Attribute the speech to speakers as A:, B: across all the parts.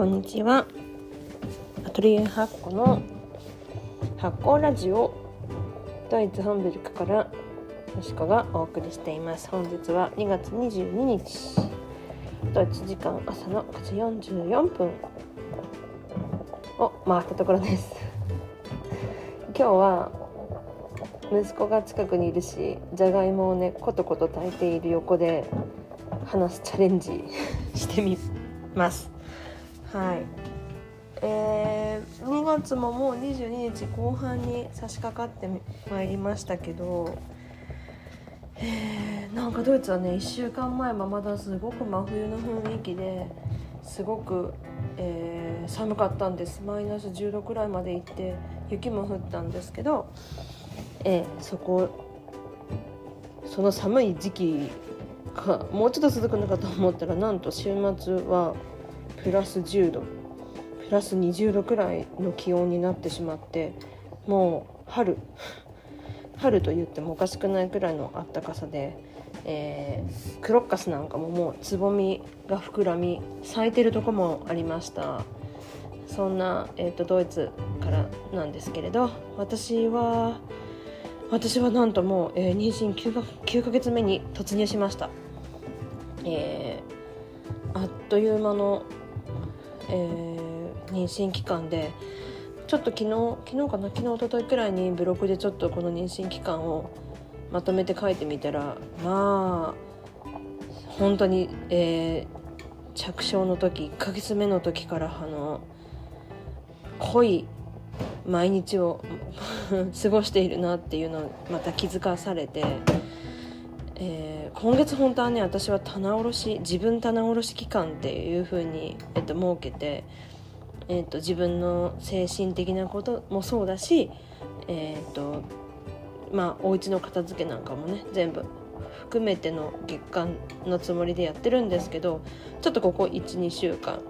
A: こんにちは。アトリエ発酵の発酵ラジオ。ドイツハンブルクからよしこがお送りしています。本日は2月22日。ドイツ時間朝の9時44分。を回ったところです。今日は息子が近くにいるしじゃがいもをねコトコト炊いている横で話すチャレンジ してみます。はい。えー、2月ももう22日後半に差し掛かってまいりましたけどえー、なんかドイツはね1週間前はまだすごく真冬の雰囲気ですごく、えー、寒かったんです。マイナス10度くらいまで行って雪も降ったんですけど、えー、そこその寒い時期がもうちょっと続くのかと思ったらなんと週末はプラス10度。プラス20度くらいの気温になってしまってもう春。春と言ってもおかしくないくらいのあったかさで、えー、クロッカスなんかももうつぼみが膨らみ咲いてるとこもありました。そんな、えーと、ドイツからなんですけれど私は私はなんともう、えー、妊娠 9, か9ヶ月目に突入しました、えー、あっという間のえー、妊娠期間でちょっと昨日昨日かな昨日一昨日くらいにブログでちょっとこの妊娠期間をまとめて書いてみたらまあ本当に、えー、着床の時1ヶ月目の時からあの濃い毎日を 過ごしているなっていうのをまた気づかされて、えー、今月本当はね私は棚卸し自分棚卸し期間っていうふうに、えっと、設けて、えっと、自分の精神的なこともそうだし、えっとまあお家の片付けなんかもね全部含めての月間のつもりでやってるんですけどちょっとここ12週間、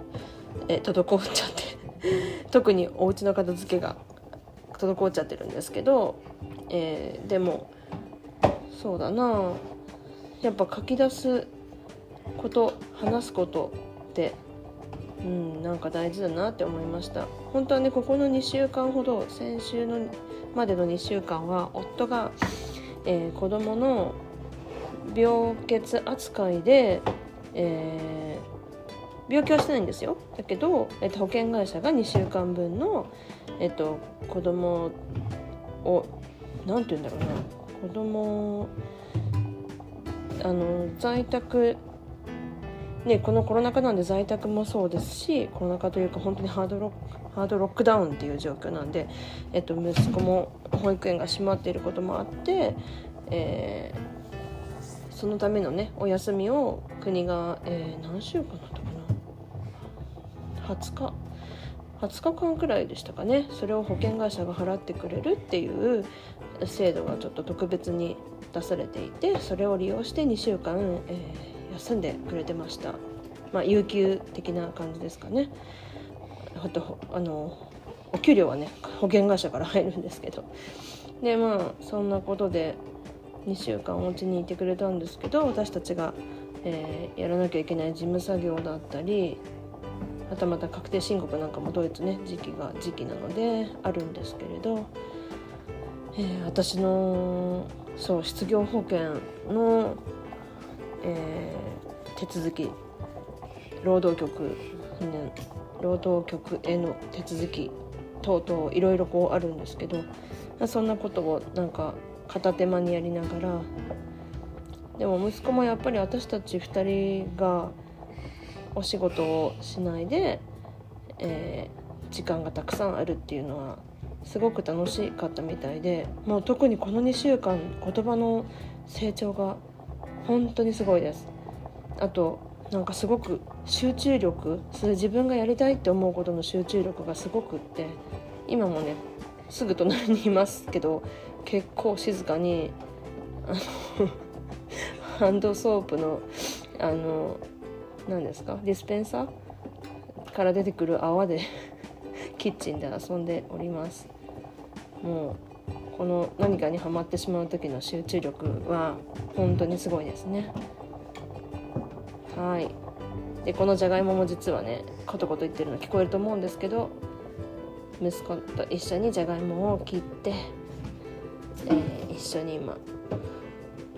A: えー、滞っちゃって 特にお家の片付けが滞っちゃってるんですけど、えー、でもそうだなやっぱ書き出すこと話すことってうんなんか大事だなって思いました。本当はねここの2週間ほど先週のまでの2週間は夫が、えー、子供の病欠扱いで、えー、病気はしてないんですよ。だけど、えーと、保険会社が2週間分の、えーと、子供を何て言うんだろうな。子供あの在宅ね、このコロナ禍なんで在宅もそうですしコロナ禍というか本当にハードロックハードロックダウンっていう状況なんで、えっと、息子も保育園が閉まっていることもあって、えー、そのためのねお休みを国が、えー、何週間だったかな？20日？20日間くらいでしたかね。それを保険会社が払ってくれるっていう制度がちょっと特別に出されていてそれを利用して2週間、えー、休んでくれてました。まあ有給的な感じですかね。あとあのお給料はね保険会社から入るんですけど。でまあそんなことで2週間お家にいてくれたんですけど私たちが、えー、やらなきゃいけない事務作業だったりはたまた確定申告なんかもドイツね時期が時期なのであるんですけれど、えー、私のそう失業保険の、えー、手続き労働局、ね、労働局への手続き等々いろいろこうあるんですけどそんなことをなんか片手間にやりながらでも息子もやっぱり私たち2人がお仕事をしないで、えー、時間がたくさんあるっていうのはすごく楽しかったみたいでもう特にこの2週間言葉の成長が本当にすごいです。あとなんかすごく集中力それ自分がやりたいって思うことの集中力がすごくって今もねすぐ隣にいますけど結構静かにあの ハンドソープのあの何ですか？ディスペンサーから出てくる泡で キッチンで遊んでおります。もうこの何かにはまってしまう時の集中力は本当にすごいですね。はい。でこのじゃがいもも実はねコトコト言ってるの聞こえると思うんですけど息子と一緒にじゃがいもを切って、えー、一緒に今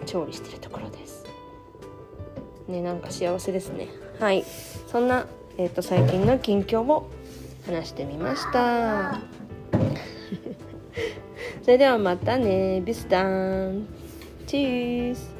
A: 調理してるところです。ねなんか幸せですね。はい。そんな、えーと、最近の近況を話してみました。それではまたね。ビスダンチーズ